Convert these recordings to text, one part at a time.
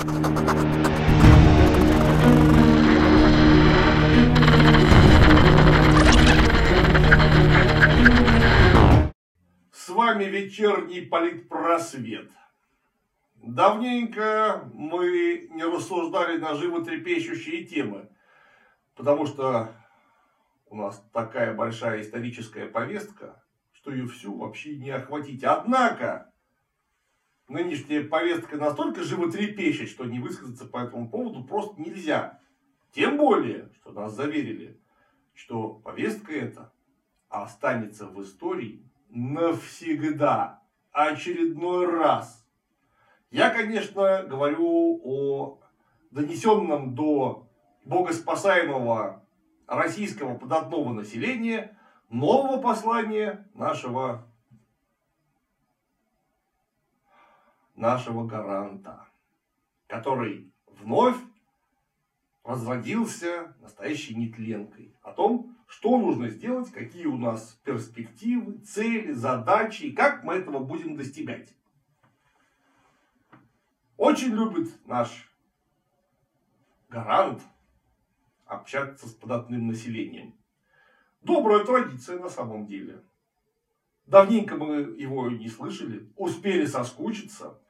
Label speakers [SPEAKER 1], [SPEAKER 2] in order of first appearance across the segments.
[SPEAKER 1] С вами вечерний политпросвет. Давненько мы не рассуждали на животрепещущие темы, потому что у нас такая большая историческая повестка, что ее всю вообще не охватить. Однако, нынешняя повестка настолько животрепещет, что не высказаться по этому поводу просто нельзя. Тем более, что нас заверили, что повестка эта останется в истории навсегда, очередной раз. Я, конечно, говорю о донесенном до богоспасаемого российского податного населения нового послания нашего, нашего гаранта, который вновь разродился настоящей нетленкой о том, что нужно сделать, какие у нас перспективы, цели, задачи и как мы этого будем достигать. Очень любит наш гарант общаться с податным населением. Добрая традиция на самом деле. Давненько мы его не слышали, успели соскучиться.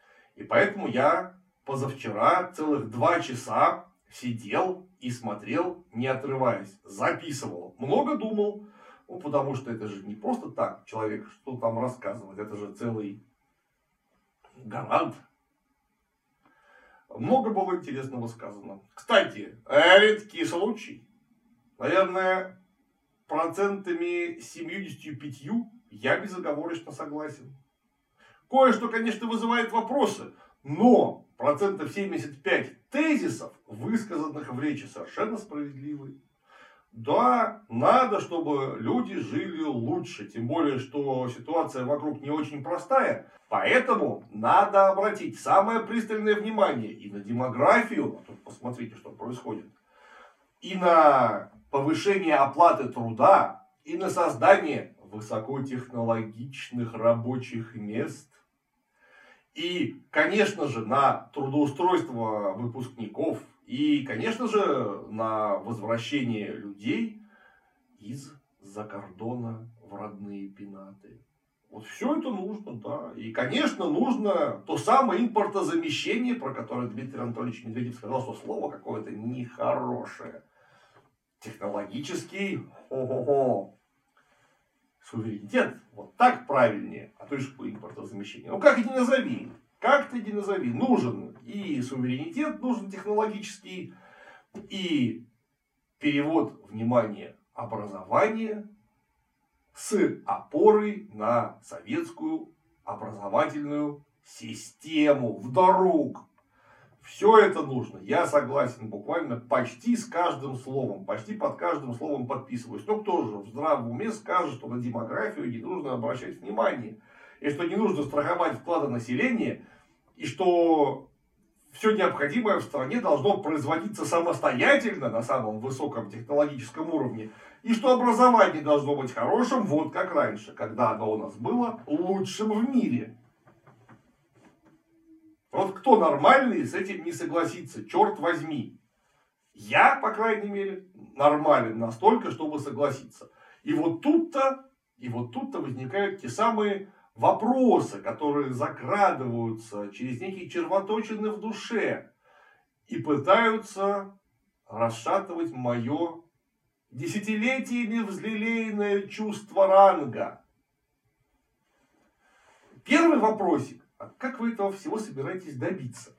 [SPEAKER 1] И поэтому я позавчера целых два часа сидел и смотрел, не отрываясь. Записывал. Много думал. Ну, потому что это же не просто так человек что там рассказывает. Это же целый гарант много было интересного сказано. Кстати, редкий случай. Наверное, процентами 75 я безоговорочно согласен. Кое-что, конечно, вызывает вопросы, но процентов 75 тезисов, высказанных в речи, совершенно справедливы. Да, надо, чтобы люди жили лучше. Тем более, что ситуация вокруг не очень простая. Поэтому надо обратить самое пристальное внимание и на демографию. Тут посмотрите, что происходит. И на повышение оплаты труда. И на создание высокотехнологичных рабочих мест. И, конечно же, на трудоустройство выпускников и, конечно же, на возвращение людей из-за кордона в родные пенаты. Вот все это нужно, да. И, конечно, нужно то самое импортозамещение, про которое Дмитрий Анатольевич Медведев сказал, что слово какое-то нехорошее. Технологический, хо-хо-хо, суверенитет. Вот так правильнее, а то есть импортозамещение. Ну, как и не назови. Как ты не назови, нужен и суверенитет, нужен технологический, и перевод внимания образования с опорой на советскую образовательную систему вдруг. Все это нужно. Я согласен буквально почти с каждым словом. Почти под каждым словом подписываюсь. Но кто же в здравом уме скажет, что на демографию не нужно обращать внимание и что не нужно страховать вклады населения, и что все необходимое в стране должно производиться самостоятельно на самом высоком технологическом уровне, и что образование должно быть хорошим, вот как раньше, когда оно у нас было лучшим в мире. Вот кто нормальный с этим не согласится, черт возьми. Я, по крайней мере, нормален настолько, чтобы согласиться. И вот тут-то, и вот тут-то возникают те самые вопросы, которые закрадываются через некие червоточины в душе и пытаются расшатывать мое десятилетиями взлелеянное чувство ранга. Первый вопросик. А как вы этого всего собираетесь добиться?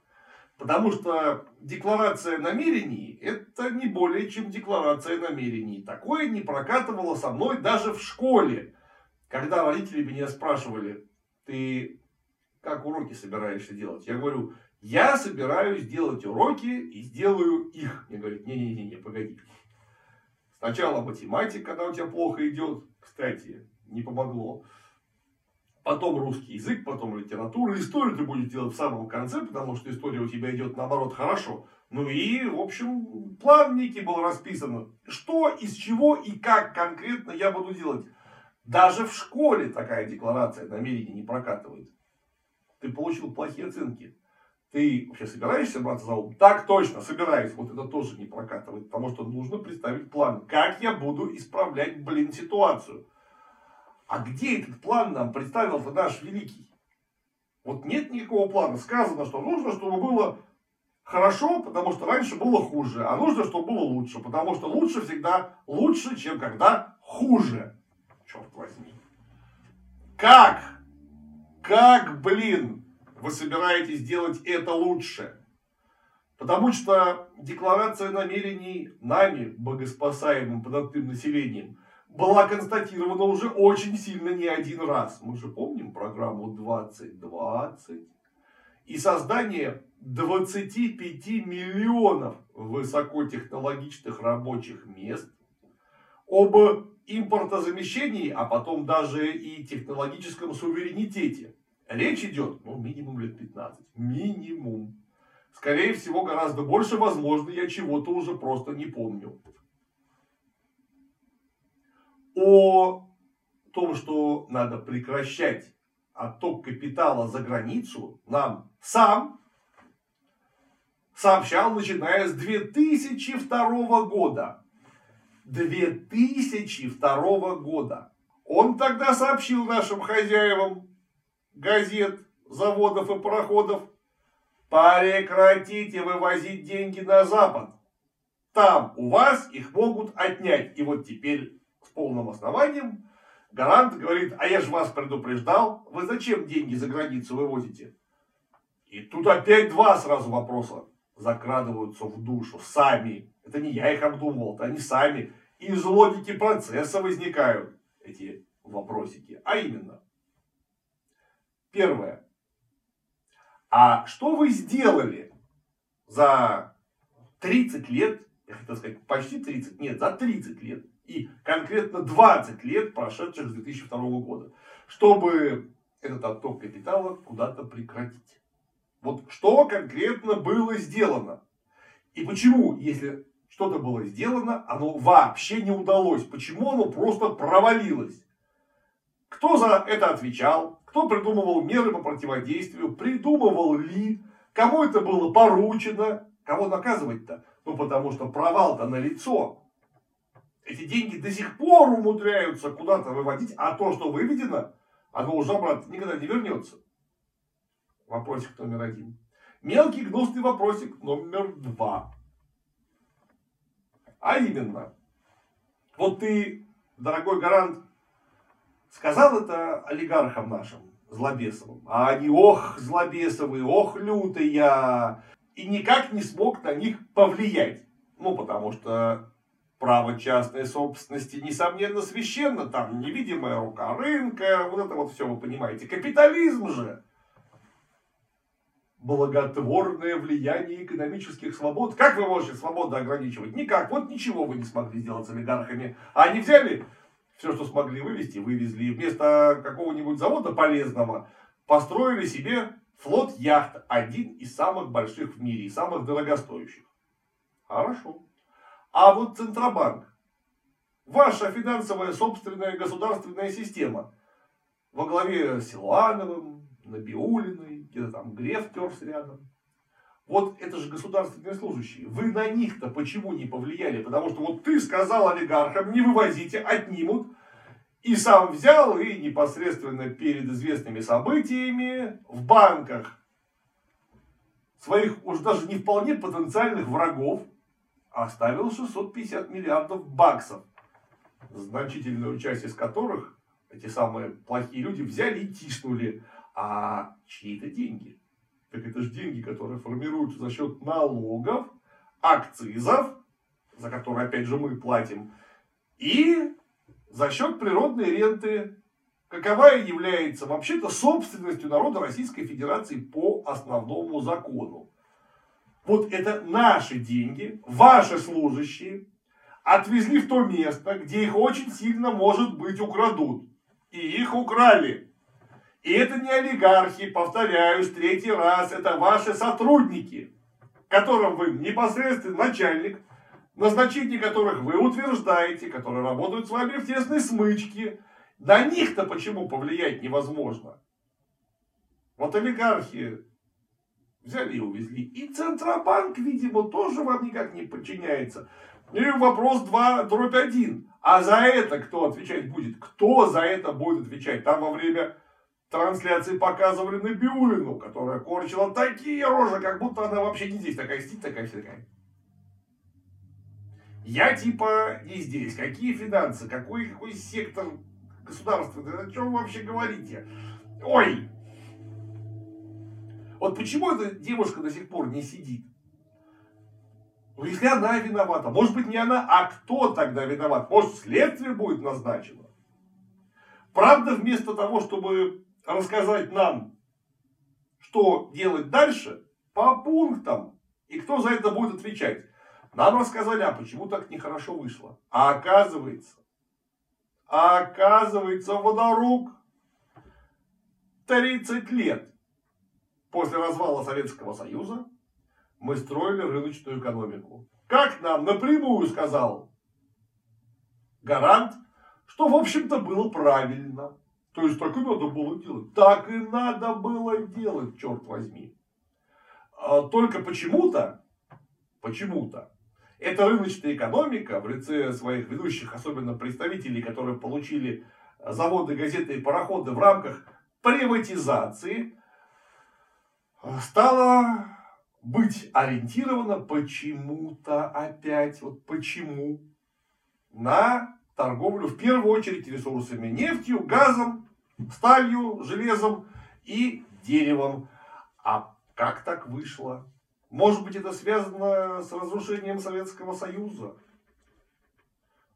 [SPEAKER 1] Потому что декларация намерений – это не более чем декларация намерений. Такое не прокатывало со мной даже в школе. Когда родители меня спрашивали, ты как уроки собираешься делать? Я говорю, я собираюсь делать уроки и сделаю их. Мне говорят, не-не-не, погоди. Сначала математика, когда у тебя плохо идет. Кстати, не помогло. Потом русский язык, потом литература. Историю ты будешь делать в самом конце, потому что история у тебя идет наоборот хорошо. Ну и, в общем, план некий был расписан. Что, из чего и как конкретно я буду делать. Даже в школе такая декларация намерений не прокатывает. Ты получил плохие оценки. Ты вообще собираешься браться за ум? Так точно, собираюсь. Вот это тоже не прокатывает, потому что нужно представить план. Как я буду исправлять, блин, ситуацию? А где этот план нам представил-то наш великий? Вот нет никакого плана. Сказано, что нужно, чтобы было хорошо, потому что раньше было хуже. А нужно, чтобы было лучше, потому что лучше всегда лучше, чем когда хуже. Черт возьми. Как? Как, блин, вы собираетесь делать это лучше? Потому что декларация намерений нами, богоспасаемым податным населением, была констатирована уже очень сильно не один раз. Мы же помним программу 2020 и создание 25 миллионов высокотехнологичных рабочих мест, об импортозамещении, а потом даже и технологическом суверенитете. Речь идет, ну, минимум лет 15. Минимум. Скорее всего, гораздо больше, возможно, я чего-то уже просто не помню. О том, что надо прекращать отток капитала за границу, нам сам сообщал, начиная с 2002 года. 2002 года. Он тогда сообщил нашим хозяевам газет, заводов и пароходов, прекратите вывозить деньги на Запад. Там у вас их могут отнять. И вот теперь с полным основанием гарант говорит, а я же вас предупреждал, вы зачем деньги за границу вывозите? И тут опять два сразу вопроса закрадываются в душу сами. Это не я их обдумывал, это они сами. Из логики процесса возникают эти вопросики. А именно, первое. А что вы сделали за 30 лет, я хотел сказать почти 30, нет, за 30 лет и конкретно 20 лет, прошедших с 2002 года, чтобы этот отток капитала куда-то прекратить? Вот что конкретно было сделано? И почему, если что-то было сделано, оно вообще не удалось? Почему оно просто провалилось? Кто за это отвечал? Кто придумывал меры по противодействию? Придумывал ли? Кому это было поручено? Кого наказывать-то? Ну, потому что провал-то на лицо. Эти деньги до сих пор умудряются куда-то выводить, а то, что выведено, оно уже обратно никогда не вернется. Вопросик номер один. Мелкий гнусный вопросик номер два. А именно, вот ты, дорогой гарант, сказал это олигархам нашим, Злобесовым. А они, ох, Злобесовые, ох, лютые. И никак не смог на них повлиять. Ну, потому что право частной собственности, несомненно, священно. Там невидимая рука рынка, вот это вот все вы понимаете. Капитализм же благотворное влияние экономических свобод. Как вы можете свободу ограничивать? Никак. Вот ничего вы не смогли сделать с олигархами. А они взяли все, что смогли вывести, вывезли. И вместо какого-нибудь завода полезного построили себе флот яхт. Один из самых больших в мире и самых дорогостоящих. Хорошо. А вот Центробанк. Ваша финансовая собственная государственная система. Во главе с Силуановым, Набиулиной, где-то там Греф терс рядом. Вот это же государственные служащие. Вы на них-то почему не повлияли? Потому что вот ты сказал олигархам, не вывозите, отнимут. И сам взял и непосредственно перед известными событиями в банках своих уже даже не вполне потенциальных врагов оставил 650 миллиардов баксов. Значительную часть из которых эти самые плохие люди взяли и тиснули. А чьи это деньги? Так это же деньги, которые формируются за счет налогов, акцизов, за которые, опять же, мы платим, и за счет природной ренты, каковая является вообще-то собственностью народа Российской Федерации по основному закону. Вот это наши деньги, ваши служащие, отвезли в то место, где их очень сильно, может быть, украдут. И их украли. И это не олигархи, повторяюсь, третий раз, это ваши сотрудники, которым вы непосредственно начальник, назначение которых вы утверждаете, которые работают с вами в тесной смычке. На них-то почему повлиять невозможно? Вот олигархи Взяли и увезли. И Центробанк, видимо, тоже вам никак не подчиняется. И вопрос 2, дробь 1. А за это кто отвечать будет? Кто за это будет отвечать? Там во время трансляции показывали Набиулину, которая корчила такие рожи, как будто она вообще не здесь. Такая сидит, такая вся такая. Я типа не здесь. Какие финансы? Какой, какой сектор государства? Да о чем вы вообще говорите? Ой! Вот почему эта девушка до сих пор не сидит? Ну, если она виновата, может быть не она, а кто тогда виноват? Может следствие будет назначено? Правда, вместо того, чтобы рассказать нам, что делать дальше, по пунктам, и кто за это будет отвечать, нам рассказали, а почему так нехорошо вышло. А оказывается, а оказывается, водорук 30 лет после развала Советского Союза мы строили рыночную экономику. Как нам напрямую сказал гарант, что, в общем-то, было правильно. То есть, так и надо было делать. Так и надо было делать, черт возьми. А только почему-то, почему-то, эта рыночная экономика в лице своих ведущих, особенно представителей, которые получили заводы, газеты и пароходы в рамках приватизации, стала быть ориентирована почему-то опять, вот почему, на торговлю в первую очередь ресурсами нефтью, газом, сталью, железом и деревом. А как так вышло? Может быть, это связано с разрушением Советского Союза?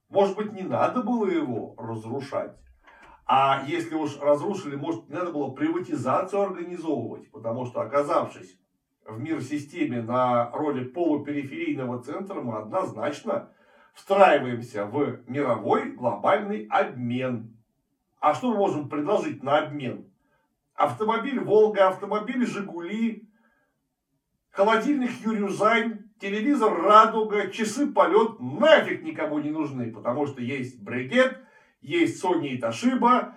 [SPEAKER 1] Может быть, не надо было его разрушать? А если уж разрушили, может, не надо было приватизацию организовывать? Потому что, оказавшись в мир-системе на роли полупериферийного центра, мы однозначно встраиваемся в мировой глобальный обмен. А что мы можем предложить на обмен? Автомобиль Волга, автомобиль Жигули, холодильник Юрюзайн, телевизор Радуга, часы полет нафиг никому не нужны, потому что есть бригет, есть Sony и Toshiba,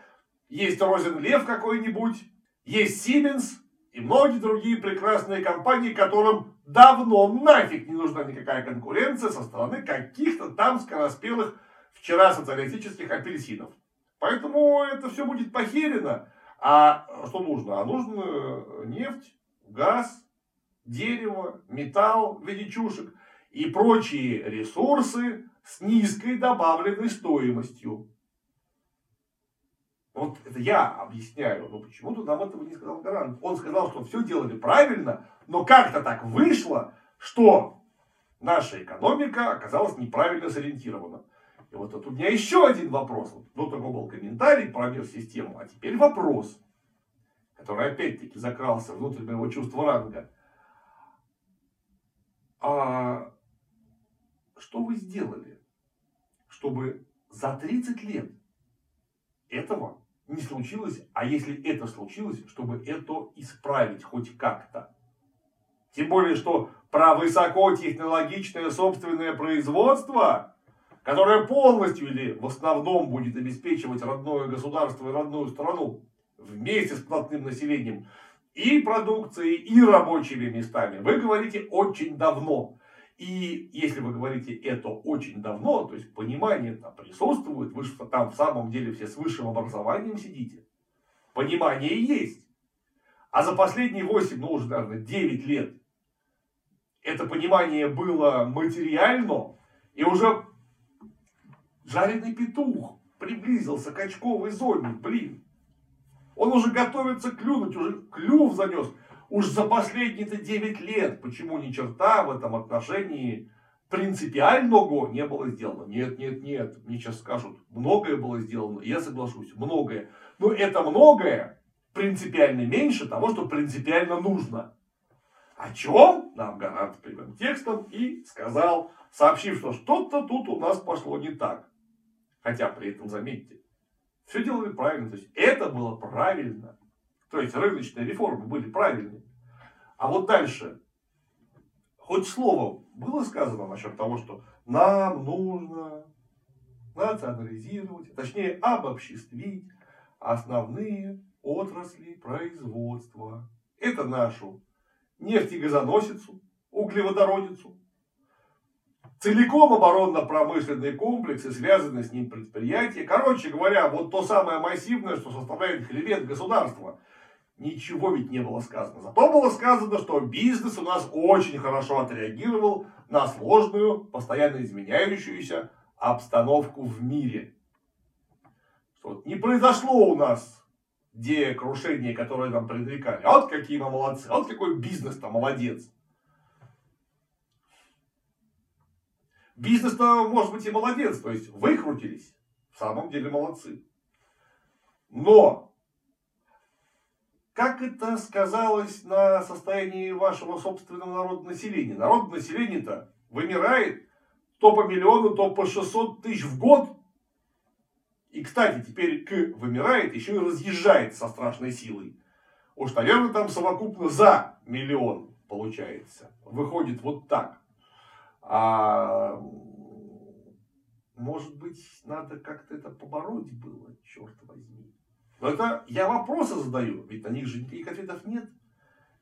[SPEAKER 1] есть Розенлев какой-нибудь, есть Siemens и многие другие прекрасные компании, которым давно нафиг не нужна никакая конкуренция со стороны каких-то там скороспелых вчера социалистических апельсинов. Поэтому это все будет похерено. А что нужно? А нужно нефть, газ, дерево, металл в виде чушек и прочие ресурсы с низкой добавленной стоимостью. Вот это я объясняю, но почему-то нам этого не сказал гарант. Он сказал, что все делали правильно, но как-то так вышло, что наша экономика оказалась неправильно сориентирована. И вот тут у меня еще один вопрос. До того был комментарий про мир-систему, а теперь вопрос, который опять-таки закрался внутрь моего чувства ранга. А что вы сделали, чтобы за 30 лет этого не случилось, а если это случилось, чтобы это исправить хоть как-то? Тем более, что про высокотехнологичное собственное производство, которое полностью или в основном будет обеспечивать родное государство и родную страну вместе с платным населением, и продукцией, и рабочими местами. Вы говорите очень давно. И если вы говорите это очень давно, то есть понимание там присутствует, вы что там в самом деле все с высшим образованием сидите. Понимание есть. А за последние 8, ну уже, наверное, 9 лет это понимание было материально, и уже жареный петух приблизился к очковой зоне, блин. Он уже готовится клюнуть, уже клюв занес. Уж за последние-то 9 лет, почему ни черта в этом отношении принципиального не было сделано. Нет, нет, нет, мне сейчас скажут, многое было сделано, я соглашусь, многое. Но это многое принципиально меньше того, что принципиально нужно. О чем нам гарант прямым текстом и сказал, сообщив, что что-то тут у нас пошло не так. Хотя при этом, заметьте, все делали правильно. То есть это было правильно. То есть рыночные реформы были правильные. А вот дальше. Хоть слово было сказано насчет того, что нам нужно национализировать, точнее обобществить основные отрасли производства. Это нашу нефтегазоносицу, углеводородицу, целиком оборонно-промышленный комплекс и связанные с ним предприятия. Короче говоря, вот то самое массивное, что составляет хребет государства. Ничего ведь не было сказано. Зато было сказано, что бизнес у нас очень хорошо отреагировал на сложную, постоянно изменяющуюся обстановку в мире. Что не произошло у нас где крушение, которое нам предрекали. А вот какие мы молодцы, а вот какой бизнес-то молодец. Бизнес-то, может быть, и молодец, то есть выкрутились. В самом деле молодцы. Но, как это сказалось на состоянии вашего собственного народного населения? Народ населения-то вымирает то по миллиону, то по 600 тысяч в год. И, кстати, теперь к вымирает, еще и разъезжает со страшной силой. Уж, наверное, там совокупно за миллион получается. Выходит вот так. А может быть, надо как-то это побороть было, черт возьми. Но это я вопросы задаю, ведь на них же никаких ответов нет.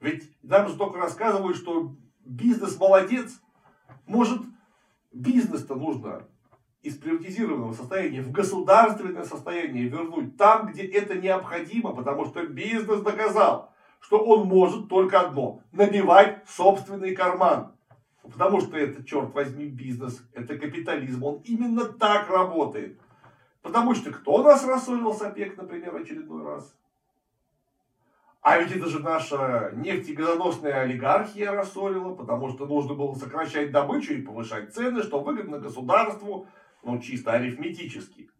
[SPEAKER 1] Ведь нам же только рассказывают, что бизнес молодец. Может, бизнес-то нужно из приватизированного состояния в государственное состояние вернуть там, где это необходимо, потому что бизнес доказал, что он может только одно – набивать собственный карман. Потому что это, черт возьми, бизнес, это капитализм, он именно так работает. Потому что кто нас рассорил с ОПЕК, например, очередной раз? А ведь это же наша нефтегазоносная олигархия рассорила, потому что нужно было сокращать добычу и повышать цены, что выгодно государству, ну чисто арифметически.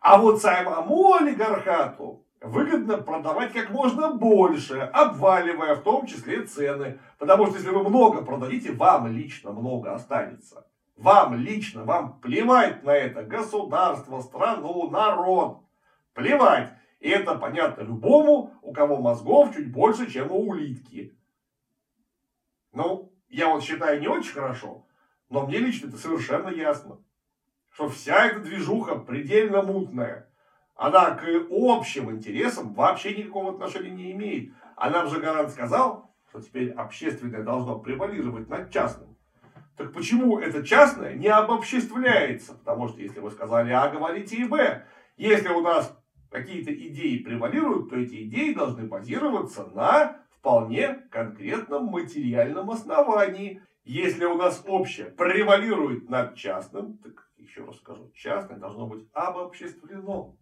[SPEAKER 1] А вот самому олигархату выгодно продавать как можно больше, обваливая в том числе цены. Потому что если вы много продадите, вам лично много останется. Вам лично, вам плевать на это государство, страну, народ. Плевать. И это понятно любому, у кого мозгов чуть больше, чем у улитки. Ну, я вот считаю не очень хорошо, но мне лично это совершенно ясно. Что вся эта движуха предельно мутная она к общим интересам вообще никакого отношения не имеет. А нам же Гарант сказал, что теперь общественное должно превалировать над частным. Так почему это частное не обобществляется? Потому что если вы сказали А, говорите и Б. Если у нас какие-то идеи превалируют, то эти идеи должны базироваться на вполне конкретном материальном основании. Если у нас общее превалирует над частным, так еще раз скажу, частное должно быть обобществлено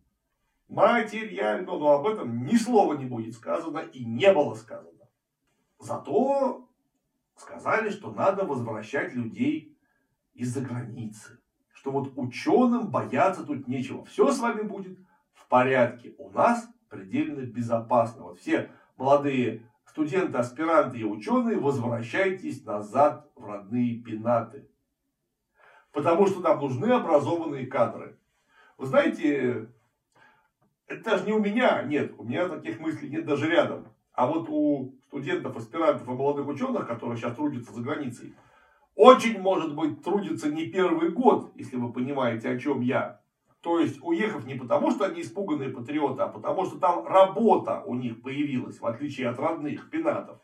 [SPEAKER 1] материально, но об этом ни слова не будет сказано и не было сказано. Зато сказали, что надо возвращать людей из-за границы. Что вот ученым бояться тут нечего. Все с вами будет в порядке. У нас предельно безопасно. Вот все молодые студенты, аспиранты и ученые, возвращайтесь назад в родные пенаты. Потому что нам нужны образованные кадры. Вы знаете, это даже не у меня нет, у меня таких мыслей нет даже рядом. А вот у студентов, аспирантов и молодых ученых, которые сейчас трудятся за границей, очень может быть трудятся не первый год, если вы понимаете, о чем я. То есть уехав не потому, что они испуганные патриоты, а потому что там работа у них появилась, в отличие от родных пенатов.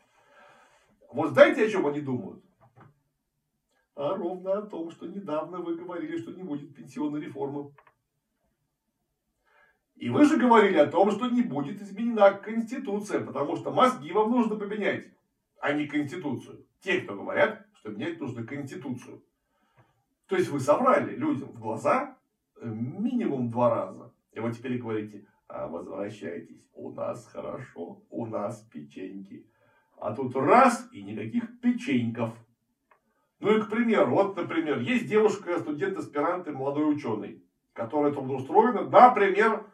[SPEAKER 1] Вот знаете, о чем они думают? А ровно о том, что недавно вы говорили, что не будет пенсионной реформы. И вы же говорили о том, что не будет изменена Конституция, потому что мозги вам нужно поменять, а не Конституцию. Те, кто говорят, что менять нужно Конституцию. То есть вы соврали людям в глаза э, минимум два раза. И вот теперь говорите, а возвращайтесь, у нас хорошо, у нас печеньки. А тут раз и никаких печеньков. Ну и, к примеру, вот, например, есть девушка, студент-аспирант и молодой ученый, которая трудоустроена, например,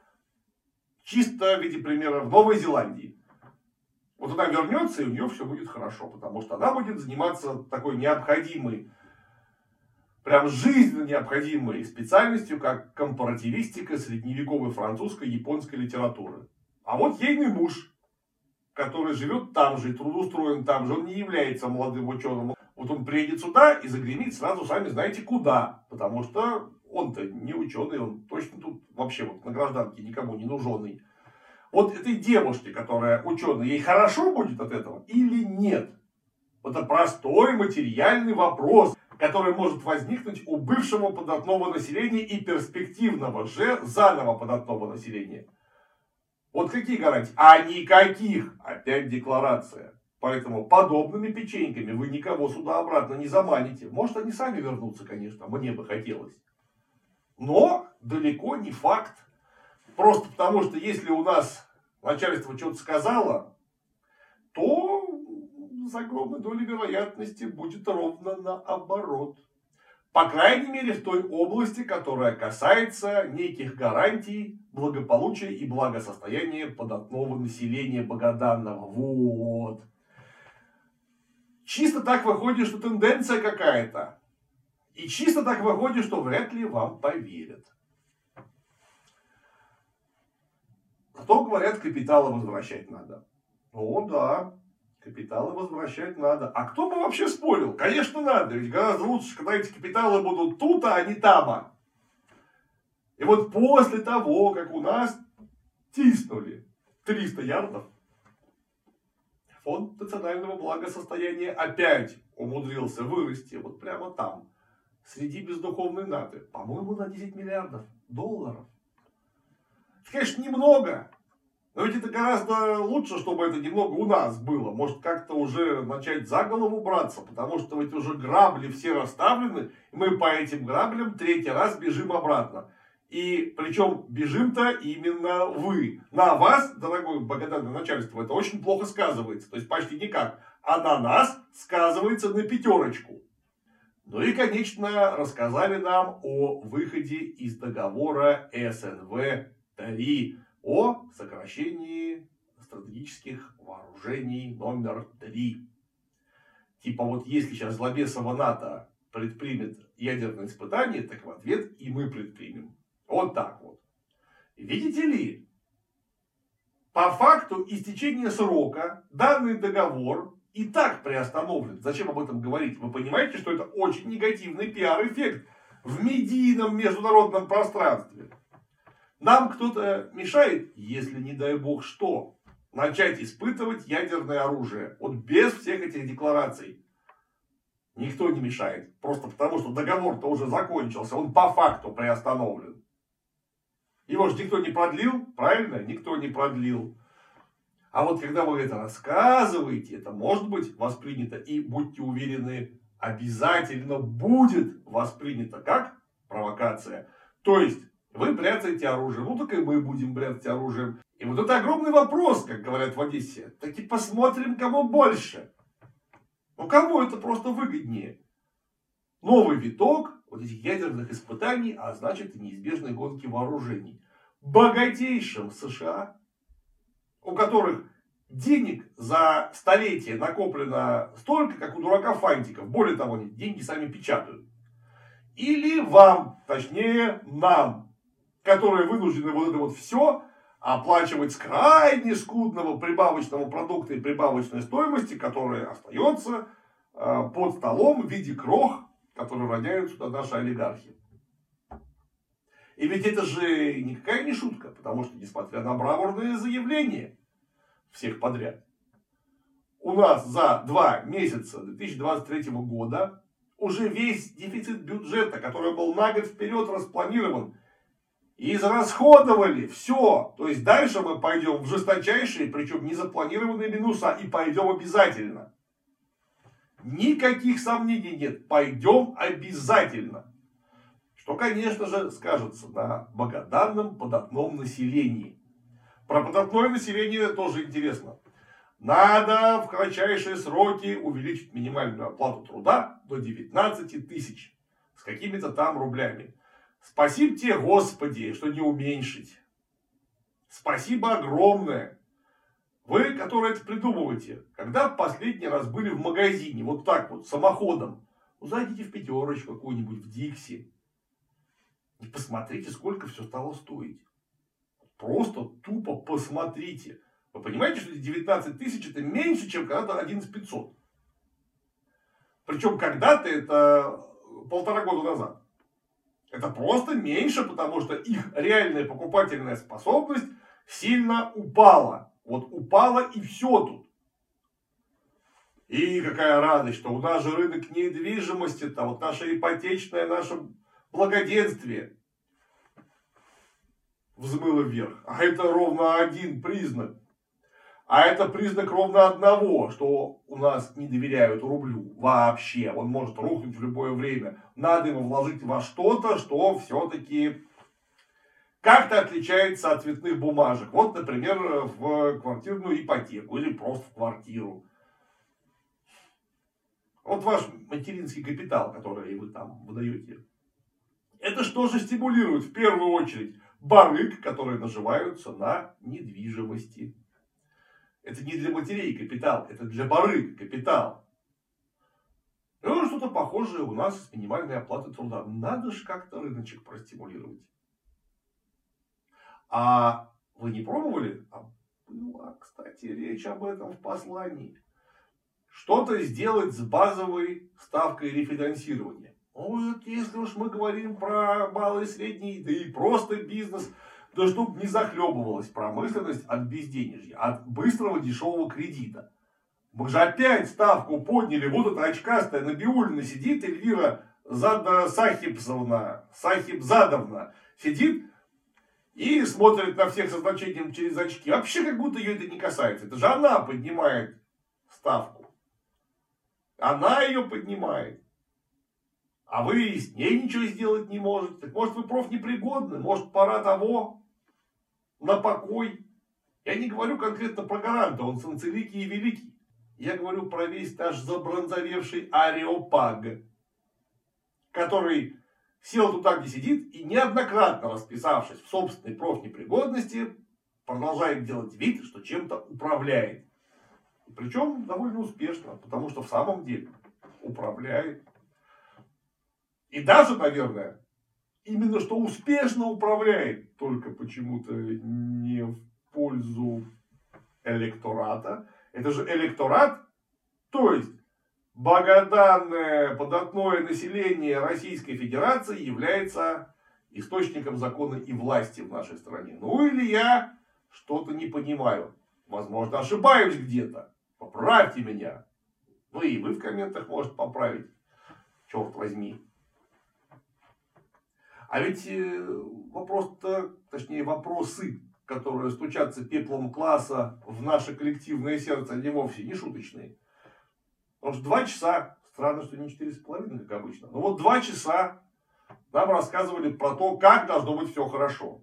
[SPEAKER 1] чисто в виде примера в Новой Зеландии. Вот она вернется, и у нее все будет хорошо, потому что она будет заниматься такой необходимой, прям жизненно необходимой специальностью, как компаративистика средневековой французской и японской литературы. А вот ейный муж, который живет там же и трудоустроен там же, он не является молодым ученым. Вот он приедет сюда и загремит сразу сами знаете куда, потому что он-то не ученый, он точно тут вообще вот на гражданке никому не нуженный. вот этой девушке, которая ученая, ей хорошо будет от этого или нет? Это простой материальный вопрос, который может возникнуть у бывшего податного населения и перспективного же заново податного населения. Вот какие гарантии? А никаких. Опять декларация. Поэтому подобными печеньками вы никого сюда обратно не заманите. Может, они сами вернутся, конечно, мне бы хотелось. Но далеко не факт. Просто потому, что если у нас начальство что-то сказало, то с огромной долей вероятности будет ровно наоборот. По крайней мере, в той области, которая касается неких гарантий благополучия и благосостояния податного населения богоданного. Вот. Чисто так выходит, что тенденция какая-то. И чисто так выходит, что вряд ли вам поверят. Зато говорят, капиталы возвращать надо. О, да, капиталы возвращать надо. А кто бы вообще спорил? Конечно, надо. Ведь гораздо лучше, когда эти капиталы будут тут, а не там. И вот после того, как у нас тиснули 300 ярдов, фонд национального благосостояния опять умудрился вырасти вот прямо там, среди бездуховной наты, по-моему, на 10 миллиардов долларов. Конечно, немного, но ведь это гораздо лучше, чтобы это немного у нас было. Может, как-то уже начать за голову браться, потому что ведь уже грабли все расставлены, и мы по этим граблям третий раз бежим обратно. И причем бежим-то именно вы. На вас, дорогое благодарное начальство, это очень плохо сказывается. То есть почти никак. А на нас сказывается на пятерочку. Ну и, конечно, рассказали нам о выходе из договора СНВ-3 о сокращении стратегических вооружений номер 3. Типа вот если сейчас злобесова НАТО предпримет ядерное испытание, так в ответ и мы предпримем. Вот так вот. Видите ли, по факту истечения срока данный договор и так приостановлен. Зачем об этом говорить? Вы понимаете, что это очень негативный пиар-эффект в медийном международном пространстве. Нам кто-то мешает, если не дай бог что, начать испытывать ядерное оружие. Вот без всех этих деклараций. Никто не мешает. Просто потому, что договор-то уже закончился. Он по факту приостановлен. Его же никто не продлил, правильно? Никто не продлил. А вот когда вы это рассказываете, это может быть воспринято. И будьте уверены, обязательно будет воспринято как провокация. То есть, вы бряцаете оружием, ну так и мы будем бряцать оружием. И вот это огромный вопрос, как говорят в Одессе. Так и посмотрим, кому больше. Ну кому это просто выгоднее? Новый виток вот этих ядерных испытаний, а значит и неизбежной гонки вооружений. Богатейшим США, у которых денег за столетие накоплено столько, как у дурака фантиков. Более того, они деньги сами печатают. Или вам, точнее нам, которые вынуждены вот это вот все оплачивать с крайне скудного прибавочного продукта и прибавочной стоимости, которая остается э, под столом в виде крох которые роняют сюда наши олигархи. И ведь это же никакая не шутка, потому что, несмотря на бравурные заявления всех подряд, у нас за два месяца 2023 года уже весь дефицит бюджета, который был на год вперед распланирован, израсходовали все. То есть дальше мы пойдем в жесточайшие, причем незапланированные минуса, и пойдем обязательно. Никаких сомнений нет. Пойдем обязательно. Что, конечно же, скажется на богоданном податном населении. Про податное население тоже интересно. Надо в кратчайшие сроки увеличить минимальную оплату труда до 19 тысяч. С какими-то там рублями. Спасибо тебе, Господи, что не уменьшить. Спасибо огромное. Вы, которые это придумываете, когда последний раз были в магазине, вот так вот, самоходом, ну, зайдите в пятерочку какую-нибудь, в Дикси. И посмотрите, сколько все стало стоить. Просто тупо посмотрите. Вы понимаете, что 19 тысяч это меньше, чем когда-то 11 500. Причем когда-то это полтора года назад. Это просто меньше, потому что их реальная покупательная способность сильно упала. Вот упала и все тут. И какая радость, что у нас же рынок недвижимости, там вот наше ипотечное, наше благоденствие взмыло вверх. А это ровно один признак. А это признак ровно одного, что у нас не доверяют рублю вообще. Он может рухнуть в любое время. Надо ему вложить во что-то, что все-таки как-то отличается от цветных бумажек. Вот, например, в квартирную ипотеку или просто в квартиру. Вот ваш материнский капитал, который вы там выдаете. Это что же стимулирует? В первую очередь барыг, которые наживаются на недвижимости. Это не для матерей капитал, это для барыг капитал. Ну, что-то похожее у нас с минимальной оплатой труда. Надо же как-то рыночек простимулировать. А вы не пробовали? А была, кстати, речь об этом в послании. Что-то сделать с базовой ставкой рефинансирования. Вот если уж мы говорим про малый средний, да и просто бизнес, то чтобы не захлебывалась промышленность от безденежья, от быстрого дешевого кредита. Мы же опять ставку подняли, вот эта очкастая Набиулина сидит, Эльвира Зада Сахибзовна, Сахибзадовна, сидит и смотрит на всех со значением через очки. Вообще как будто ее это не касается. Это же она поднимает ставку. Она ее поднимает. А вы с ней ничего сделать не можете. Так может вы проф непригодны? Может пора того на покой? Я не говорю конкретно про гаранта, он санцеликий и великий. Я говорю про весь наш забронзовевший ареопаг, который сел туда, где сидит, и неоднократно расписавшись в собственной профнепригодности, продолжает делать вид, что чем-то управляет. Причем довольно успешно, потому что в самом деле управляет. И даже, наверное, именно что успешно управляет, только почему-то не в пользу электората. Это же электорат, то есть богоданное податное население Российской Федерации является источником закона и власти в нашей стране. Ну или я что-то не понимаю. Возможно, ошибаюсь где-то. Поправьте меня. Ну и вы в комментах можете поправить. Черт возьми. А ведь э, вопрос-то, точнее вопросы, которые стучатся пеплом класса в наше коллективное сердце, они вовсе не шуточные. Потому что два часа, странно, что не четыре с половиной, как обычно, но вот два часа нам рассказывали про то, как должно быть все хорошо.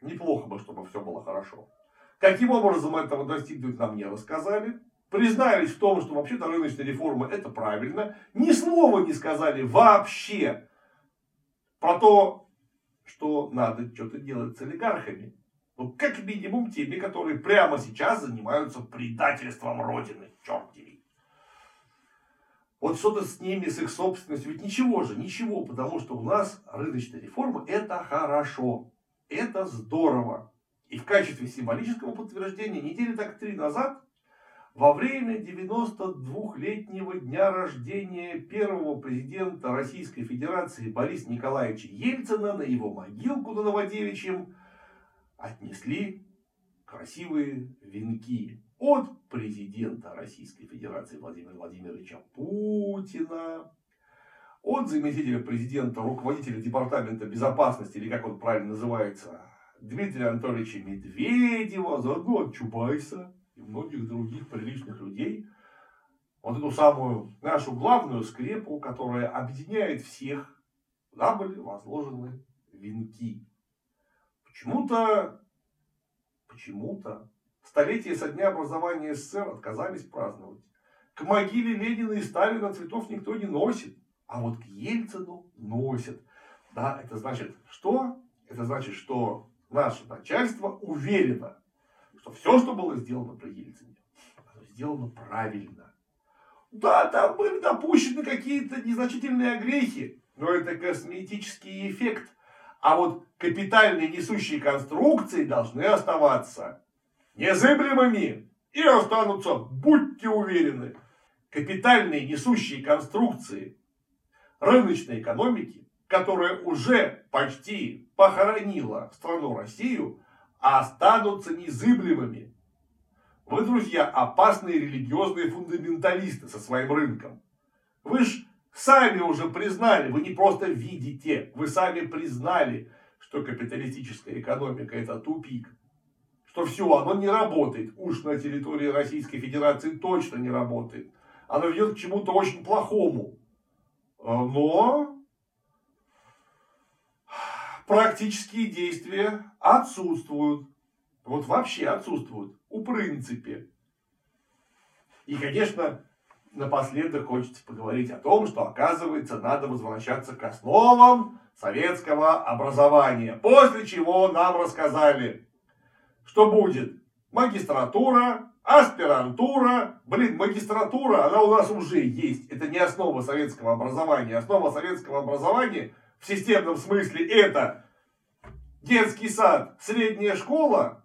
[SPEAKER 1] Неплохо бы, чтобы все было хорошо. Каким образом этого достигнуть нам не рассказали. Признались в том, что вообще-то рыночная реформа это правильно. Ни слова не сказали вообще про то, что надо что-то делать с олигархами. Ну, как минимум теми, которые прямо сейчас занимаются предательством Родины. Черт дери. Вот что-то с ними, с их собственностью. Ведь ничего же, ничего. Потому что у нас рыночная реформа это хорошо. Это здорово. И в качестве символического подтверждения недели так три назад, во время 92-летнего дня рождения первого президента Российской Федерации Бориса Николаевича Ельцина на его могилку на Новодевичьем отнесли красивые венки от президента Российской Федерации Владимира Владимировича Путина, от заместителя президента, руководителя Департамента безопасности, или как он правильно называется, Дмитрия Анатольевича Медведева, заодно от Чубайса и многих других приличных людей. Вот эту самую нашу главную скрепу, которая объединяет всех, туда были возложены венки. Почему-то, почему-то столетие со дня образования СССР отказались праздновать. К могиле Ленина и Сталина цветов никто не носит, а вот к Ельцину носят. Да, это значит что? Это значит, что наше начальство уверено, что все, что было сделано при Ельцине, сделано правильно. Да, там были допущены какие-то незначительные огрехи, но это косметический эффект. А вот капитальные несущие конструкции должны оставаться незыблемыми и останутся, будьте уверены. Капитальные несущие конструкции рыночной экономики которая уже почти похоронила страну Россию, останутся незыблемыми. Вы, друзья, опасные религиозные фундаменталисты со своим рынком. Вы ж сами уже признали, вы не просто видите, вы сами признали, что капиталистическая экономика это тупик. Что все, оно не работает. Уж на территории Российской Федерации точно не работает. Оно ведет к чему-то очень плохому. А, но практические действия отсутствуют. Вот вообще отсутствуют. У принципе. И, конечно, напоследок хочется поговорить о том, что, оказывается, надо возвращаться к основам советского образования. После чего нам рассказали, что будет магистратура, аспирантура. Блин, магистратура, она у нас уже есть. Это не основа советского образования. Основа советского образования системном смысле это детский сад, средняя школа,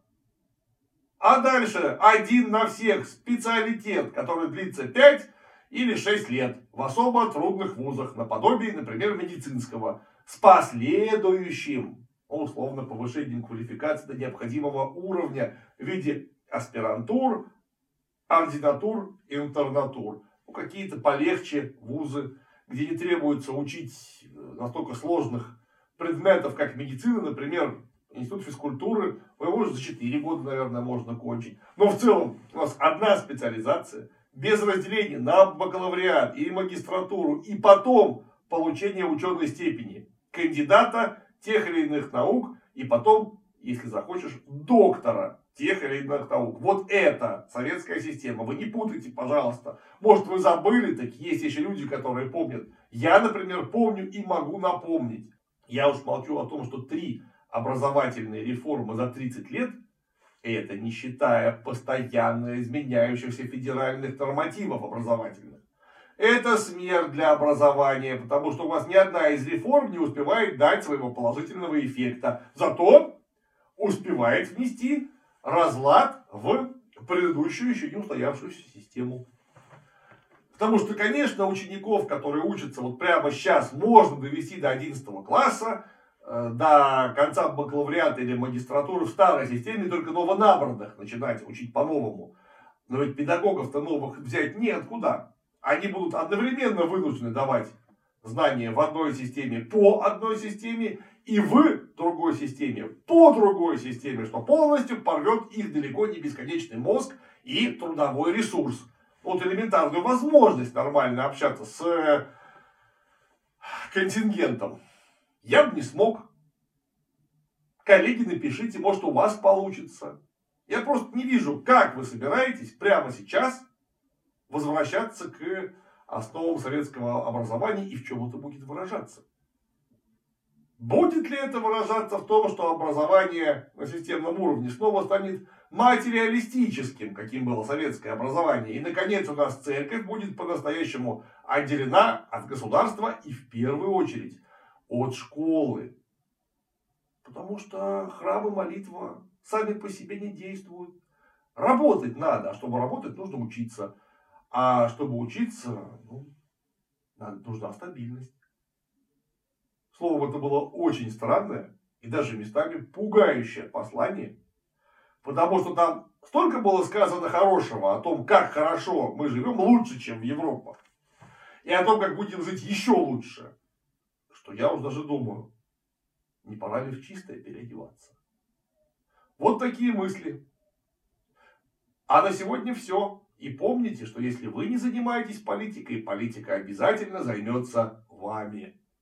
[SPEAKER 1] а дальше один на всех специалитет, который длится 5 или 6 лет в особо трудных вузах, наподобие, например, медицинского, с последующим, условно, повышением квалификации до необходимого уровня в виде аспирантур, ординатур, интернатур. Ну, какие-то полегче вузы, где не требуется учить настолько сложных предметов, как медицина, например, институт физкультуры, его уже за 4 года, наверное, можно кончить. Но в целом у нас одна специализация, без разделения на бакалавриат и магистратуру, и потом получение ученой степени кандидата тех или иных наук, и потом, если захочешь, доктора тех или иных наук. Вот это советская система. Вы не путайте, пожалуйста. Может, вы забыли, так есть еще люди, которые помнят. Я, например, помню и могу напомнить. Я уж молчу о том, что три образовательные реформы за 30 лет, это не считая постоянно изменяющихся федеральных нормативов образовательных. Это смерть для образования, потому что у вас ни одна из реформ не успевает дать своего положительного эффекта. Зато успевает внести разлад в предыдущую еще не устоявшуюся систему. Потому что, конечно, учеников, которые учатся вот прямо сейчас, можно довести до 11 класса, э, до конца бакалавриата или магистратуры в старой системе, только новонабранных начинать учить по-новому. Но ведь педагогов-то новых взять неоткуда. Они будут одновременно вынуждены давать знания в одной системе по одной системе и в другой системе по другой системе, что полностью порвет их далеко не бесконечный мозг и трудовой ресурс вот элементарную возможность нормально общаться с э, контингентом, я бы не смог. Коллеги, напишите, может у вас получится. Я просто не вижу, как вы собираетесь прямо сейчас возвращаться к основам советского образования и в чем это будет выражаться. Будет ли это выражаться в том, что образование на системном уровне снова станет материалистическим, каким было советское образование. И, наконец, у нас церковь будет по-настоящему отделена от государства и, в первую очередь, от школы. Потому что храм и молитва сами по себе не действуют. Работать надо, а чтобы работать, нужно учиться. А чтобы учиться, ну, нужна стабильность. Словом, это было очень странное и даже местами пугающее послание. Потому что там столько было сказано хорошего о том, как хорошо мы живем, лучше, чем в Европе. И о том, как будем жить еще лучше. Что я уже даже думаю, не пора ли в чистое переодеваться. Вот такие мысли. А на сегодня все. И помните, что если вы не занимаетесь политикой, политика обязательно займется вами.